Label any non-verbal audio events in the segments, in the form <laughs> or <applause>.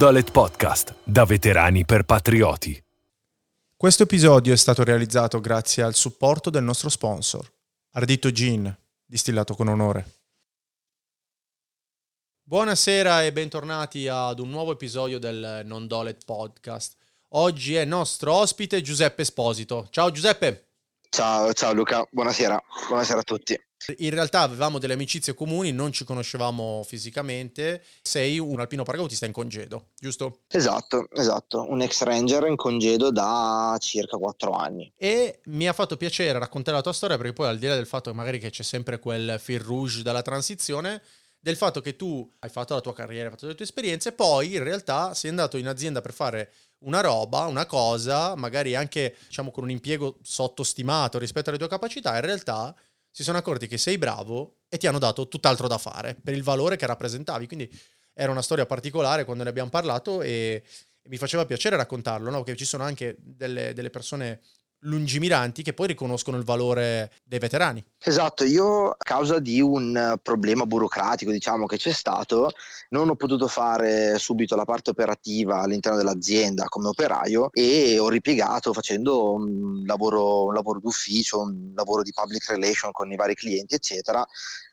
Non Dolet Podcast, da veterani per patrioti. Questo episodio è stato realizzato grazie al supporto del nostro sponsor, Ardito Gin, distillato con onore. Buonasera e bentornati ad un nuovo episodio del Non Dolet Podcast. Oggi è nostro ospite Giuseppe Esposito. Ciao Giuseppe! Ciao, ciao Luca, buonasera, buonasera a tutti. In realtà avevamo delle amicizie comuni, non ci conoscevamo fisicamente. Sei un alpino paracautista in congedo, giusto? Esatto, esatto, un ex ranger in congedo da circa quattro anni. E mi ha fatto piacere raccontare la tua storia perché poi al di là del fatto che magari che c'è sempre quel fil rouge dalla transizione, del fatto che tu hai fatto la tua carriera, hai fatto le tue esperienze, poi in realtà sei andato in azienda per fare una roba, una cosa, magari anche diciamo con un impiego sottostimato rispetto alle tue capacità, in realtà si sono accorti che sei bravo e ti hanno dato tutt'altro da fare per il valore che rappresentavi. Quindi era una storia particolare quando ne abbiamo parlato e, mi faceva piacere raccontarlo, no? che ci sono anche delle, delle persone lungimiranti che poi riconoscono il valore dei veterani. Esatto, io a causa di un problema burocratico, diciamo, che c'è stato, non ho potuto fare subito la parte operativa all'interno dell'azienda come operaio e ho ripiegato facendo un lavoro, un lavoro d'ufficio, un lavoro di public relation con i vari clienti, eccetera,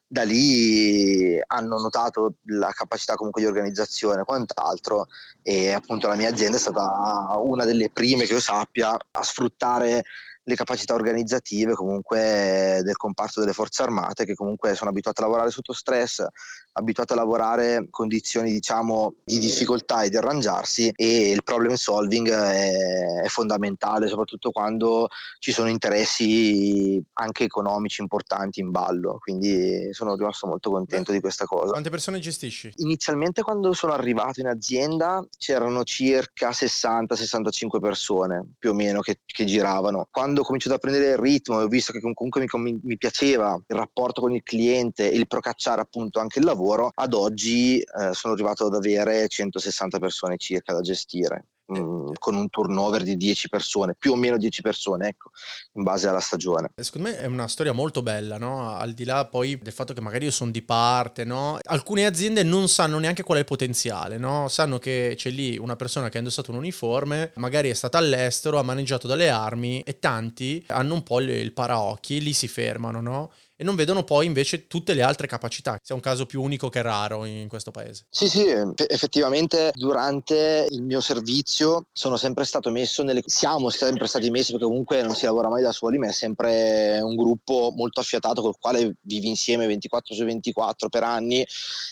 da lì hanno notato la capacità comunque di organizzazione e quant'altro e appunto la mia azienda è stata una delle prime che io sappia a sfruttare le capacità organizzative comunque del comparto delle forze armate che comunque sono abituate a lavorare sotto stress, abituate a lavorare in condizioni diciamo di difficoltà e di arrangiarsi e il problem solving è, è fondamentale soprattutto quando ci sono interessi anche economici importanti in ballo quindi sono rimasto molto contento di questa cosa. Quante persone gestisci? Inizialmente quando sono arrivato in azienda c'erano circa 60-65 persone più o meno che, che giravano. Quando quando ho cominciato a prendere il ritmo e ho visto che comunque mi, mi, piaceva il rapporto con il cliente e il procacciare appunto anche il lavoro, ad oggi eh, sono arrivato ad avere 160 persone circa da gestire. Con un turnover di 10 persone, più o meno 10 persone, ecco, in base alla stagione. Secondo me è una storia molto bella, no? Al di là poi del fatto che magari io sono di parte, no? Alcune aziende non sanno neanche qual è il potenziale, no? Sanno che c'è lì una persona che ha indossato un uniforme, magari è stata all'estero, ha maneggiato dalle armi e tanti hanno un po' il paraocchi, lì si fermano, no? E non vedono poi invece tutte le altre capacità. Sia un caso più unico che raro in questo paese. Sì, sì, effettivamente durante il mio servizio sono sempre stato messo nelle... siamo sempre stati messi perché comunque non si lavora mai da soli, ma è sempre un gruppo molto affiatato col quale vivi insieme 24 su 24 per anni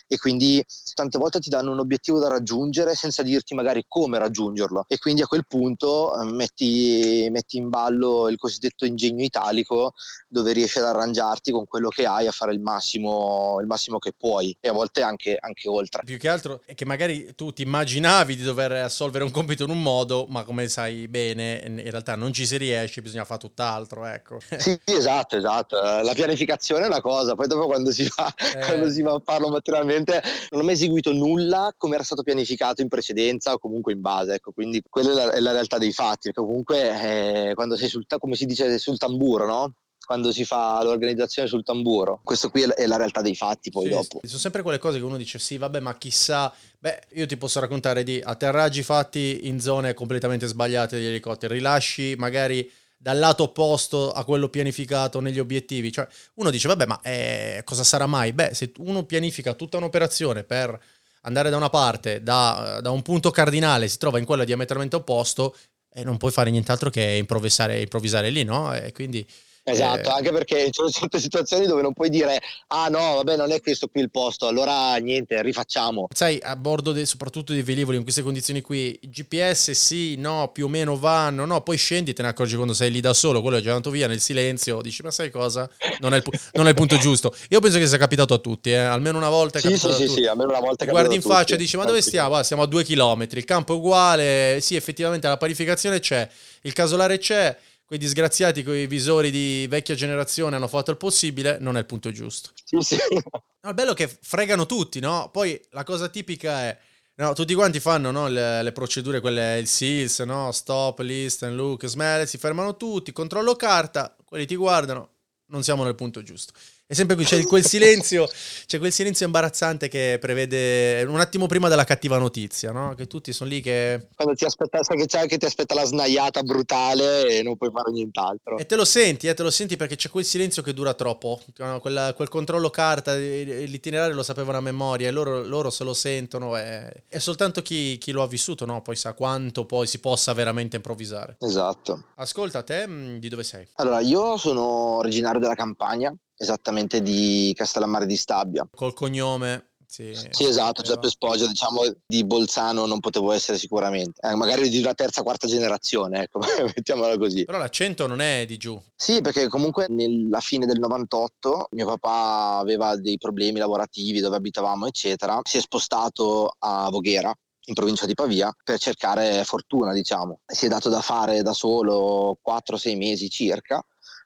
e quindi tante volte ti danno un obiettivo da raggiungere senza dirti magari come raggiungerlo e quindi a quel punto eh, metti, metti in ballo il cosiddetto ingegno italico dove riesci ad arrangiarti con quello che hai a fare il massimo, il massimo che puoi e a volte anche, anche, oltre. Più che altro è che magari tu ti immaginavi di dover assolvere un compito in un modo, ma come sai bene, in realtà non ci si riesce, bisogna fare tutt'altro, ecco. <laughs> Sì, esatto, esatto. La pianificazione è una cosa, poi dopo quando si va, eh. quando si va a farlo materialmente non ho mai eseguito nulla come era stato pianificato in precedenza o comunque in base, ecco, quindi quella è la, è la realtà dei fatti, perché comunque eh, quando sei sul, come si dice, sul tamburo, no? Quando si fa l'organizzazione sul tamburo. Questo qui è la realtà dei fatti poi sì, dopo. Sono sempre quelle cose che uno dice sì, vabbè, ma chissà... Beh, io ti posso raccontare di atterraggi fatti in zone completamente sbagliate degli elicotteri, rilasci magari dal lato opposto a quello pianificato negli obiettivi. Cioè, uno dice, vabbè, ma eh, cosa sarà mai? Beh, se uno pianifica tutta un'operazione per andare da una parte, da, da un punto cardinale, si trova in quella diametralmente opposto, e eh, non puoi fare nient'altro che improvvisare, improvvisare lì, no? E quindi Esatto, eh... anche perché ci sono certe situazioni dove non puoi dire ah no, vabbè, non è questo qui il posto, allora niente, rifacciamo. Sai, a bordo de, soprattutto dei velivoli in queste condizioni qui, GPS sì, no, più o meno vanno, no, poi scendi te ne accorgi quando sei lì da solo, quello è già andato via nel silenzio, dici ma sai cosa? Non è il, non è il punto giusto. Io penso che sia capitato a tutti, eh? almeno una volta è sì, sì, sì, sì, almeno una volta è Guardi in faccia e dici ma dove stiamo? Ah, siamo a due chilometri, il campo è uguale, sì effettivamente la parificazione c'è, il casolare c'è, quei disgraziati con i visori di vecchia generazione hanno fatto il possibile, non è il punto giusto. Sì, sì. No, il bello è che fregano tutti, no? Poi la cosa tipica è... No, tutti quanti fanno no, le, le, procedure, quelle, il SEALS, no? Stop, listen, look, smell, si fermano tutti, controllo carta, quelli ti guardano, non siamo nel punto giusto. È sempre qui, c'è quel silenzio, c'è quel silenzio imbarazzante che prevede un attimo prima della cattiva notizia, no? Che tutti sono lì che... Quando ti aspetta, sai che c'è che ti aspetta la snaiata brutale e non puoi fare nient'altro. E te lo senti, eh, te lo senti perché c'è quel silenzio che dura troppo. Quella, quel controllo carta, l'itinerario lo sapevano a memoria e loro, loro se lo sentono. E, e soltanto chi, chi, lo ha vissuto, no? Poi sa quanto poi si possa veramente improvvisare. Esatto. Ascolta, te di dove sei? Allora, io sono originario della campagna, esattamente di Castellammare di Stabia. Col cognome. Sì, sì esatto, Giuseppe Spoggia, diciamo di Bolzano non potevo essere sicuramente, eh, magari di una terza, quarta generazione, ecco, <laughs> mettiamola così. Però l'accento non è di giù. Sì, perché comunque nella fine del 98 mio papà aveva dei problemi lavorativi dove abitavamo, eccetera, si è spostato a Voghera, in provincia di Pavia per cercare fortuna, diciamo. Si è dato da fare da solo 4-6 mesi circa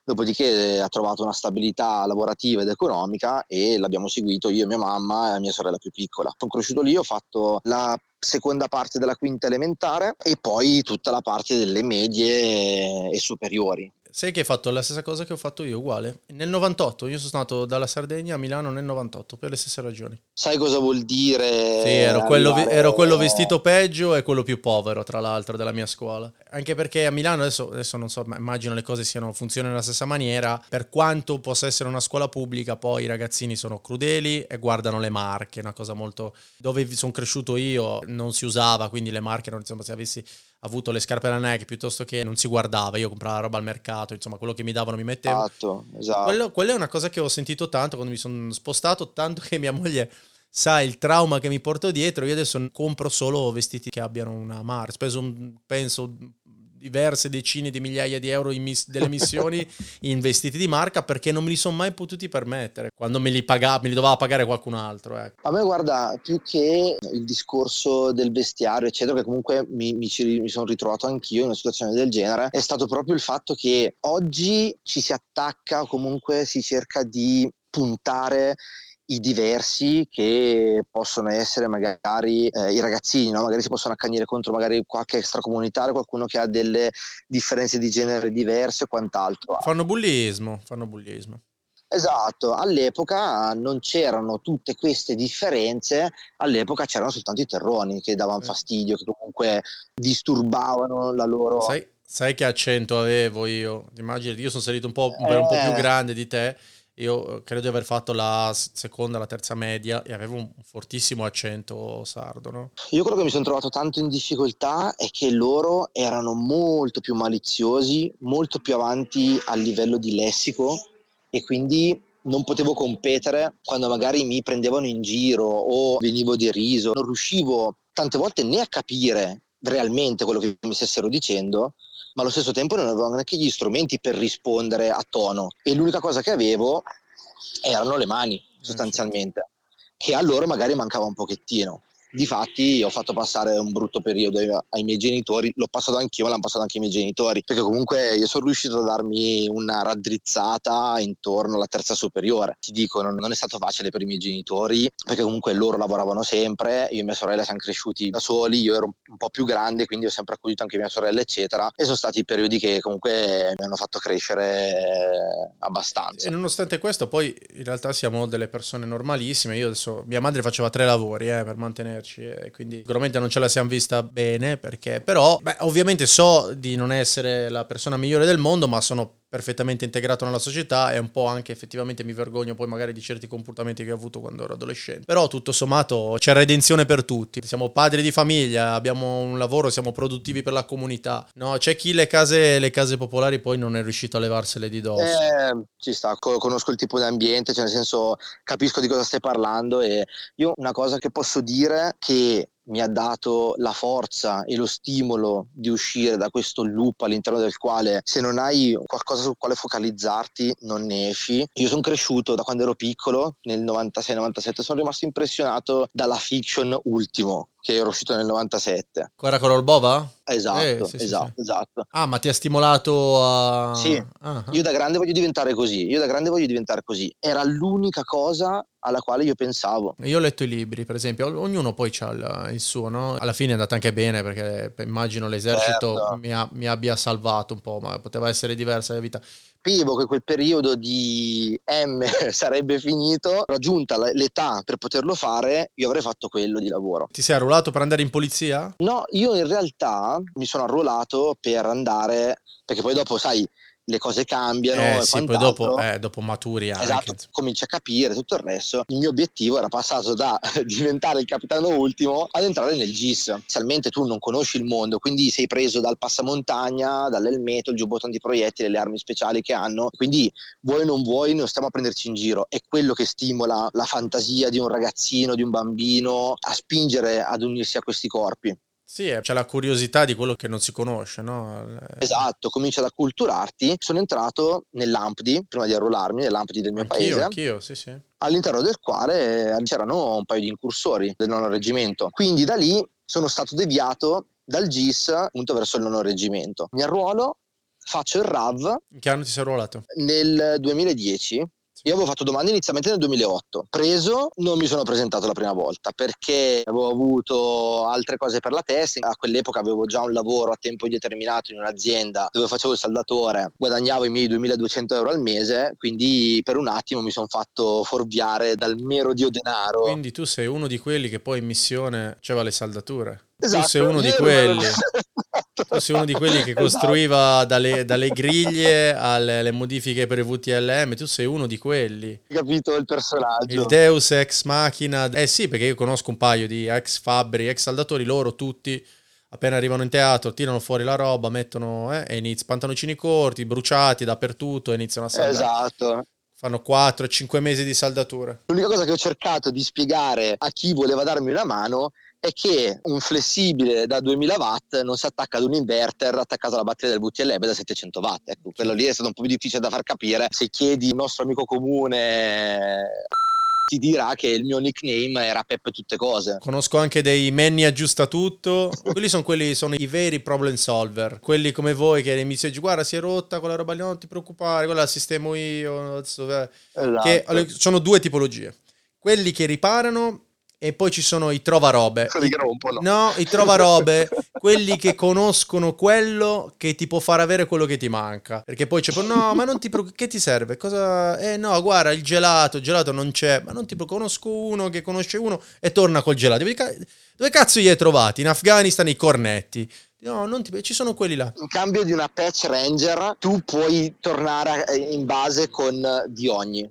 dopodiché ha trovato una stabilità lavorativa ed economica e l'abbiamo seguito io, mia mamma e mia sorella più piccola. Sono cresciuto lì, ho fatto la seconda parte della quinta elementare e poi tutta la parte delle medie e superiori. Sai che hai fatto la stessa cosa che ho fatto io, uguale. Nel 98, io sono stato dalla Sardegna a Milano nel 98 per le stesse ragioni. Sai cosa vuol dire? Sì, ero quello, ero quello, vestito peggio e quello più povero, tra l'altro, della mia scuola. Anche perché a Milano adesso, adesso non so, immagino le cose siano, funzionino nella stessa maniera. Per quanto possa essere una scuola pubblica, poi i ragazzini sono crudeli e guardano le marche, una cosa molto... Dove sono cresciuto io non si usava, quindi le marche, non, insomma, se avessi avuto le scarpe alla Nike piuttosto che non si guardava, io compravo la roba al mercato, insomma quello che mi davano mi mettevo. Esatto, esatto. Quello, quello è una cosa che ho sentito tanto quando mi sono spostato, tanto che mia moglie sa il trauma che mi porto dietro, io adesso compro solo vestiti che abbiano una marca, speso un, penso diverse decine di migliaia di euro mis- delle missioni <laughs> in vestiti di marca perché non me li sono mai potuti permettere quando me li, pagava, me li doveva pagare qualcun altro. Ecco. A me guarda, più che il discorso del vestiario, eccetera, che comunque mi, mi, ci, mi sono ritrovato anch'io in una situazione del genere, è stato proprio il fatto che oggi ci si attacca o comunque si cerca di puntare i diversi che possono essere magari eh, i ragazzini, no? magari si possono accanire contro magari qualche extracomunitario, qualcuno che ha delle differenze di genere diverse o quant'altro. Fanno bullismo, fanno bullismo. Esatto, all'epoca non c'erano tutte queste differenze, all'epoca c'erano soltanto i terroni che davano fastidio, che comunque disturbavano la loro... Sai, sai che accento avevo io? Immagini, io sono salito un po', eh... un po' più grande di te io eh, credo di aver fatto la seconda, la terza media e avevo un fortissimo accento sardo, no? Io quello che mi sono trovato tanto in difficoltà è che loro erano molto più maliziosi, molto più avanti a livello di lessico e quindi non potevo competere quando magari mi prendevano in giro o venivo deriso. Non riuscivo tante volte né a capire realmente quello che mi stessero dicendo, ma allo stesso tempo non avevo neanche gli strumenti per rispondere a tono e l'unica cosa che avevo erano le mani sostanzialmente, che a loro magari mancava un pochettino. Difatti ho fatto passare un brutto periodo ai, miei genitori, l'ho passato anch'io, ma l'hanno passato anche i miei genitori, perché comunque io sono riuscito a darmi una raddrizzata intorno alla terza superiore. Ti dico, non, non è stato facile per i miei genitori, perché comunque loro lavoravano sempre, io e mia sorella siamo cresciuti da soli, io ero un po' più grande, quindi ho sempre accudito anche mia sorella, eccetera, e sono stati periodi che comunque mi hanno fatto crescere abbastanza. E nonostante questo, poi in realtà siamo delle persone normalissime, io adesso, mia madre faceva tre lavori eh, per mantenere tenerci e quindi sicuramente non ce la siamo vista bene perché però beh, ovviamente so di non essere la persona migliore del mondo ma sono perfettamente integrato nella società e un po' anche effettivamente mi vergogno poi magari di certi comportamenti che ho avuto quando ero adolescente. Però tutto sommato c'è redenzione per tutti. Siamo padri di famiglia, abbiamo un lavoro, siamo produttivi per la comunità. No, c'è chi le case, le case popolari poi non è riuscito a levarsele di dosso. Eh, ci sta, conosco il tipo di ambiente, cioè nel senso capisco di cosa stai parlando e io una cosa che posso dire che mi ha dato la forza e lo stimolo di uscire da questo loop all'interno del quale se non hai qualcosa sul quale focalizzarti non ne esci. Io sono cresciuto da quando ero piccolo, nel 96-97, sono rimasto impressionato dalla fiction ultimo che era uscito nel 97. Quella con Bova? Esatto, eh, sì, esatto, sì. esatto. Ah, ma ti ha stimolato a... Sì, uh-huh. io da grande voglio diventare così, io da grande voglio diventare così. Era l'unica cosa alla quale io pensavo. Io ho letto i libri, per esempio, ognuno poi ha il suo, no? Alla fine è andata anche bene perché immagino l'esercito certo. mi, ha, mi, abbia salvato un po', ma poteva essere diversa la vita. Sapevo che quel periodo di M <laughs> sarebbe finito, raggiunta l'età per poterlo fare, io avrei fatto quello di lavoro. Ti sei arruolato per andare in polizia? No, io in realtà mi sono arruolato per andare, perché poi dopo, sai, le cose cambiano. Eh sì, poi dopo, eh, dopo maturi anche. Esatto, cominci a capire tutto il resto. Il mio obiettivo era passato da <laughs> diventare il capitano ultimo ad entrare nel GIS. Inizialmente tu non conosci il mondo, quindi sei preso dal passamontagna, dall'elmetto, il giubbotto antiproiettili, le armi speciali che hanno. Quindi vuoi o non vuoi, non stiamo a prenderci in giro. È quello che stimola la fantasia di un ragazzino, di un bambino, a spingere ad unirsi a questi corpi. Sì, eh, c'è la curiosità di quello che non si conosce, no? Esatto, comincia ad acculturarti. Sono entrato nell'AMPDI, prima di arruolarmi, nell'AMPDI del mio anch'io, paese. Anch'io, sì, sì. All'interno del quale c'erano un paio di incursori del nono reggimento. Quindi da lì sono stato deviato dal GIS appunto verso il nono reggimento. Mi arruolo, faccio il RAV. In che anno ti sei arruolato? Nel 2010 io avevo fatto domande inizialmente nel 2008. Preso, non mi sono presentato la prima volta perché avevo avuto altre cose per la testa. A quell'epoca avevo già un lavoro a tempo indeterminato in un'azienda dove facevo il saldatore, guadagnavo i miei 2200 euro al mese, quindi per un attimo mi sono fatto forviare dal mero dio denaro. Quindi tu sei uno di quelli che poi in missione faceva le saldature. Esatto, tu sei uno di quelli. <laughs> <laughs> Tu sei uno di quelli che costruiva dalle, dalle griglie alle modifiche per il VTLM, tu sei uno di quelli. Capito il personaggio. Il Deus ex machina. Eh sì, perché io conosco un paio di ex fabbri, ex saldatori, loro tutti appena arrivano in teatro tirano fuori la roba, mettono eh, e iniziano pantaloncini corti, bruciati dappertutto e iniziano a saldare. Esatto. Fanno 4-5 mesi di saldatura. L'unica cosa che ho cercato di spiegare a chi voleva darmi una mano è che un flessibile da 2000 watt non si attacca ad un inverter attaccato alla batteria del VTLB da 700 watt. Ecco, quello lì è stato un po' più difficile da far capire. Se chiedi il nostro amico comune ti dirà che il mio nickname era Peppe Tutte Cose. Conosco anche dei Manny aggiusta tutto. quelli sono quelli sono i veri problem solver. Quelli come voi che all'inizio dici guarda si è rotta quella roba lì, non ti preoccupare, quella la sistemo io. Esatto. Che, sono due tipologie. Quelli che riparano e poi ci sono i trovarobe. Rompono. No, i trovarobe, quelli che conoscono quello che ti può far avere quello che ti manca. Perché poi c'è, no, ma non ti preoccupare, che ti serve? Cosa... Eh no, guarda, il gelato, il gelato non c'è, ma non ti preoccupare, conosco uno che conosce uno e torna col gelato. Dove cazzo li hai trovati? In Afghanistan i cornetti. No, non ti... ci sono quelli là. In cambio di una patch ranger, tu puoi tornare in base con di ogni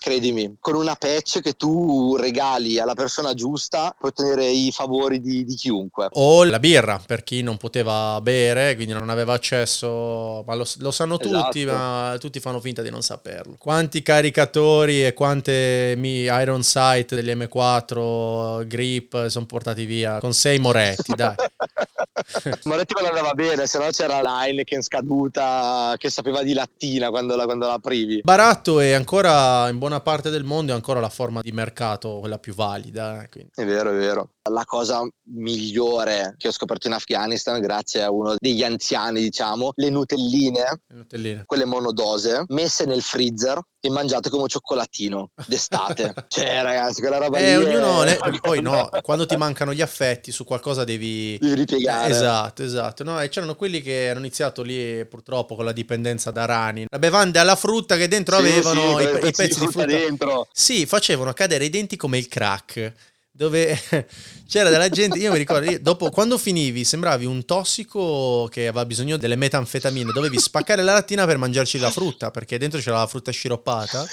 credimi, con una patch che tu regali alla persona giusta puoi ottenere i favori di, di, chiunque. O la birra per chi non poteva bere, quindi non aveva accesso, ma lo, lo sanno esatto. tutti, ma tutti fanno finta di non saperlo. Quanti caricatori e quante Iron Sight degli M4 Grip sono portati via con sei moretti, dai. <laughs> <laughs> Moretti andava bene, se no c'era l'Heineken scaduta che sapeva di lattina quando la, quando la aprivi. Baratto è ancora in buona buona parte del mondo è ancora la forma di mercato quella più valida. Eh, quindi. È vero, è vero. La cosa migliore che ho scoperto in Afghanistan, grazie a uno degli anziani, diciamo, le nutelline, le nutelline. quelle monodose, messe nel freezer e mangiate come cioccolatino d'estate. <laughs> cioè, ragazzi, quella roba eh, lì. Ognuno è... ne... <laughs> Poi no, quando ti mancano gli affetti su qualcosa devi. Devi ripiegare. Esatto, esatto. No, e c'erano quelli che hanno iniziato lì purtroppo con la dipendenza da rani. La bevanda alla frutta che dentro sì, avevano sì, i, i, pezzi, pezzi di frutta. dentro. Sì, facevano cadere i denti come il crack dove <laughs> c'era della gente, io mi ricordo, dopo quando finivi sembravi un tossico che aveva bisogno delle metanfetamine, dovevi spaccare la lattina per mangiarci la frutta, perché dentro c'era la frutta sciroppata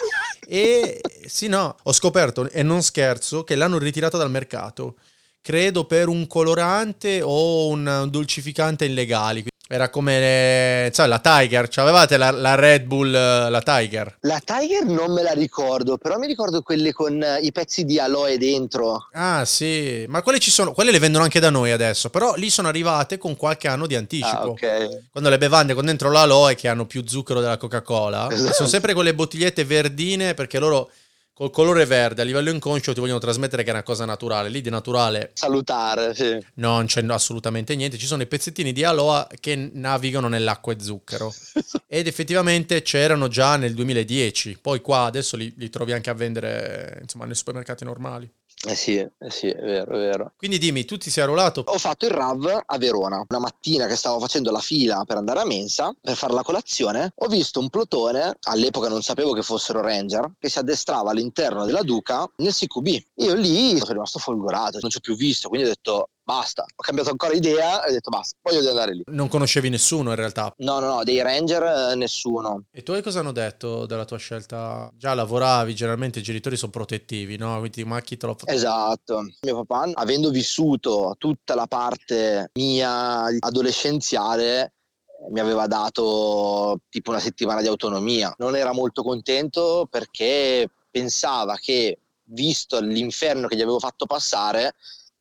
e sì no, ho scoperto, e non scherzo, che l'hanno ritirata dal mercato, credo per un colorante o un dolcificante illegali. Era come cioè, la Tiger, cioè, avevate la, la, Red Bull, la Tiger? La Tiger non me la ricordo, però mi ricordo quelle con eh, i pezzi di aloe dentro. Ah sì, ma quelle ci sono, quelle le vendono anche da noi adesso, però lì sono arrivate con qualche anno di anticipo. Ah, ok. Quando le bevande con dentro l'aloe che hanno più zucchero della Coca-Cola, esatto. sono sempre quelle bottigliette verdine perché loro col colore verde a livello inconscio ti vogliono trasmettere che è una cosa naturale. Lì di naturale. Salutare, sì. Non c'è assolutamente niente. Ci sono i pezzettini di aloa che navigano nell'acqua e zucchero. <laughs> Ed effettivamente c'erano già nel 2010. Poi qua adesso li, li trovi anche a vendere insomma nei supermercati normali. Eh sì, eh sì, è vero, è vero. Quindi dimmi, tu ti sei arruolato? Ho fatto il RAV a Verona. Una mattina che stavo facendo la fila per andare a mensa, per fare la colazione, ho visto un plotone, all'epoca non sapevo che fossero Ranger, che si addestrava all'interno della Duca nel CQB. Io lì sono rimasto folgorato, non ci ho più visto, quindi ho detto basta. Ho cambiato ancora idea e ho detto basta, voglio andare lì. Non conoscevi nessuno in realtà? No, no, no, dei Ranger eh, nessuno. E tu cosa hanno detto della tua scelta? Già lavoravi, generalmente i genitori sono protettivi, no? Quindi ma chi te lo fa? Esatto. Mio papà, avendo vissuto tutta la parte mia adolescenziale, mi aveva dato tipo una settimana di autonomia. Non era molto contento perché pensava che, visto l'inferno che gli avevo fatto passare,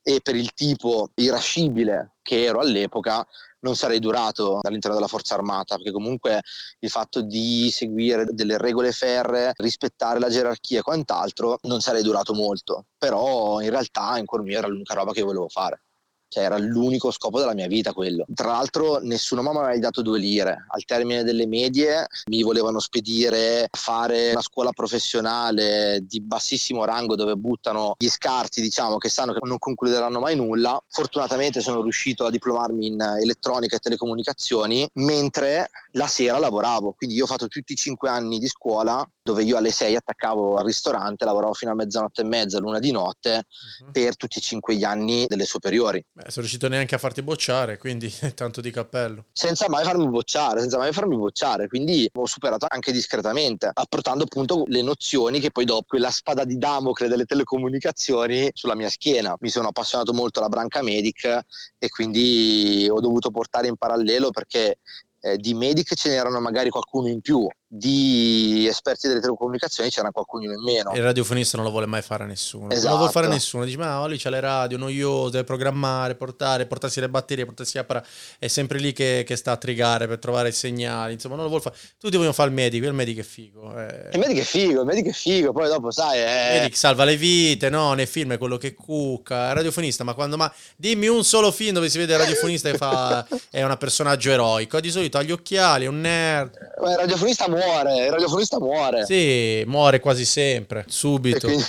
e per il tipo irascibile che ero all'epoca non sarei durato all'interno della forza armata perché comunque il fatto di seguire delle regole ferre rispettare la gerarchia e quant'altro non sarei durato molto. Però in realtà in cuor mio era l'unica roba che volevo fare cioè era l'unico scopo della mia vita quello. Tra l'altro nessuno mi aveva mai dato due lire. Al termine delle medie mi volevano spedire a fare una scuola professionale di bassissimo rango dove buttano gli scarti, diciamo, che sanno che non concluderanno mai nulla. Fortunatamente sono riuscito a diplomarmi in elettronica e telecomunicazioni mentre la sera lavoravo. Quindi io ho fatto tutti i cinque anni di scuola dove io alle 6 attaccavo al ristorante, lavoravo fino a mezzanotte e mezza, l'una di notte, uh-huh. per tutti e cinque gli anni delle superiori. Beh, sono riuscito neanche a farti bocciare, quindi <laughs> tanto di cappello. Senza mai farmi bocciare, senza mai farmi bocciare, quindi ho superato anche discretamente, apportando appunto le nozioni che poi dopo quella spada di Damocle delle telecomunicazioni sulla mia schiena. Mi sono appassionato molto alla branca medic e quindi ho dovuto portare in parallelo perché eh, di medic ce n'erano magari qualcuno in più, di esperti delle telecomunicazioni c'era qualcuno in meno. Il radiofonista non lo vuole mai fare nessuno. Esatto. Non lo vuole fare nessuno. Dice, ma lì c'è le radio noiose, deve programmare, portare, portarsi le batterie, portarsi a È sempre lì che, che, sta a trigare per trovare i segnali. Insomma, non lo vuole fare. Tutti vogliono fare il medico, il medico è figo. Eh. Il medico è figo, il medico è figo. Poi dopo, sai. È... Il medico salva le vite, no? Nei film è quello che cucca. Il radiofonista, ma quando. Ma dimmi un solo film dove si vede il radiofonista che fa. <laughs> è un personaggio eroico. Di solito ha gli occhiali, è un nerd. il radiofonista muore, il radiofonista muore. Sì, muore quasi sempre, subito. Quindi...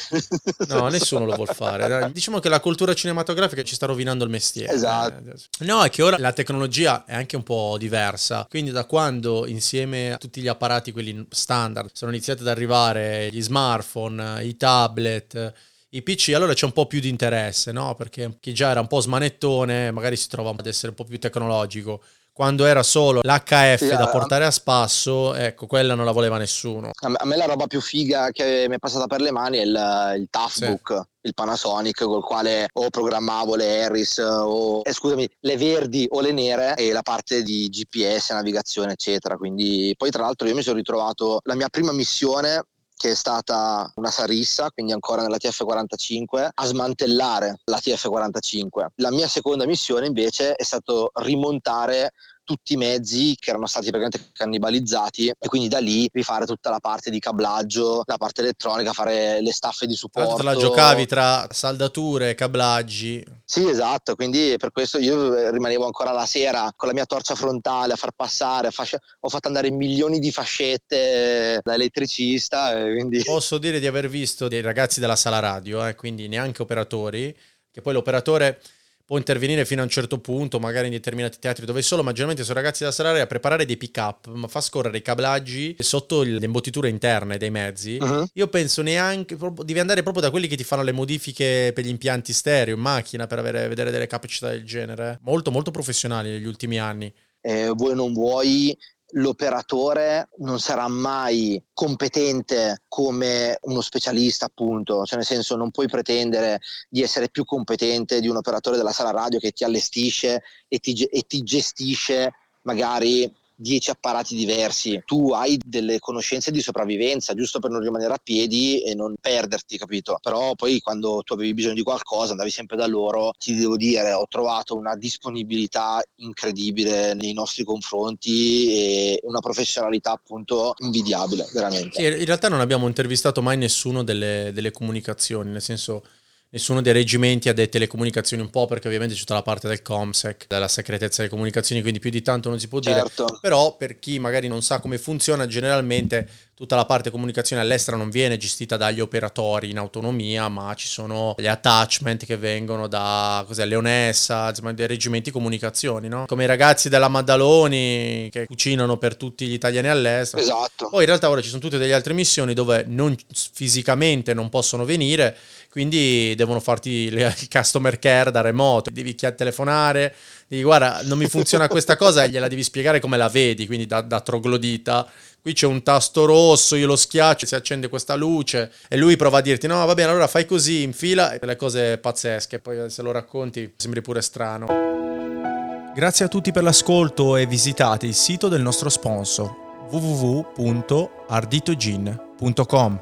no, nessuno lo vuole fare. Diciamo che la cultura cinematografica ci sta rovinando il mestiere. Esatto. No, è che ora la tecnologia è anche un po' diversa. Quindi da quando insieme a tutti gli apparati, quelli standard, sono iniziati ad arrivare gli smartphone, i tablet i PC allora c'è un po' più di interesse, no? Perché chi già era un po' smanettone magari si trova ad essere un po' più tecnologico quando era solo l'HF sì, da portare a spasso, ecco, quella non la voleva nessuno. A me, la roba più figa che mi è passata per le mani è il, il Toughbook. Sì il Panasonic col quale o programmavo le Harris o eh, scusami le verdi o le nere e la parte di GPS, navigazione eccetera quindi poi tra l'altro io mi sono ritrovato la mia prima missione che è stata una Sarissa, quindi ancora nella TF45, a smantellare la TF45. La mia seconda missione invece è stato rimontare tutti i mezzi che erano stati praticamente cannibalizzati e quindi da lì rifare tutta la parte di cablaggio, la parte elettronica, fare le staffe di supporto. Tra la giocavi tra saldature, cablaggi. Sì, esatto, quindi per questo io rimanevo ancora la sera con la mia torcia frontale a far passare, fascia... ho fatto andare milioni di fascette da elettricista. Quindi... <laughs> Posso dire di aver visto dei ragazzi della sala radio, eh, quindi neanche operatori, che poi l'operatore può intervenire fino a un certo punto, magari in determinati teatri dove solo, ma generalmente sono ragazzi da salare a preparare dei pick up, ma fa scorrere i cablaggi sotto le imbottiture interne dei mezzi. Uh-huh. Io penso neanche, devi andare proprio da quelli che ti fanno le modifiche per gli impianti stereo in macchina per avere, vedere delle capacità del genere. Molto, molto professionali negli ultimi anni. Eh, vuoi non vuoi, l'operatore non sarà mai competente come uno specialista, appunto, cioè nel senso non puoi pretendere di essere più competente di un operatore della sala radio che ti allestisce e ti, e ti gestisce magari dieci apparati diversi, tu hai delle conoscenze di sopravvivenza giusto per non rimanere a piedi e non perderti, capito? Però poi quando tu avevi bisogno di qualcosa andavi sempre da loro, ti devo dire, ho trovato una disponibilità incredibile nei nostri confronti e una professionalità appunto invidiabile, veramente. In realtà non abbiamo intervistato mai nessuno delle, delle comunicazioni, nel senso nessuno dei reggimenti ha delle telecomunicazioni un po' perché ovviamente c'è tutta la parte del comsec, della segretezza delle comunicazioni, quindi più di tanto non si può dire. Certo. Però per chi magari non sa come funziona, generalmente tutta la parte comunicazione all'estero non viene gestita dagli operatori in autonomia, ma ci sono gli attachment che vengono da cos'è, Leonessa, insomma, dei reggimenti comunicazioni, no? Come i ragazzi della Maddaloni che cucinano per tutti gli italiani all'estero. Esatto. Poi in realtà ora ci sono tutte delle altre missioni dove non, fisicamente non possono venire, quindi devono farti <laughs> il customer care da remoto, devi telefonare, devi guarda non mi funziona questa cosa e gliela devi spiegare come la vedi, quindi da, da troglodita qui c'è un tasto rosso, io lo schiaccio, si accende questa luce e lui prova a dirti no va bene allora fai così, infila e le cose pazzesche, poi se lo racconti sembri pure strano. Grazie a tutti per l'ascolto e visitate il sito del nostro sponsor www.arditogin.com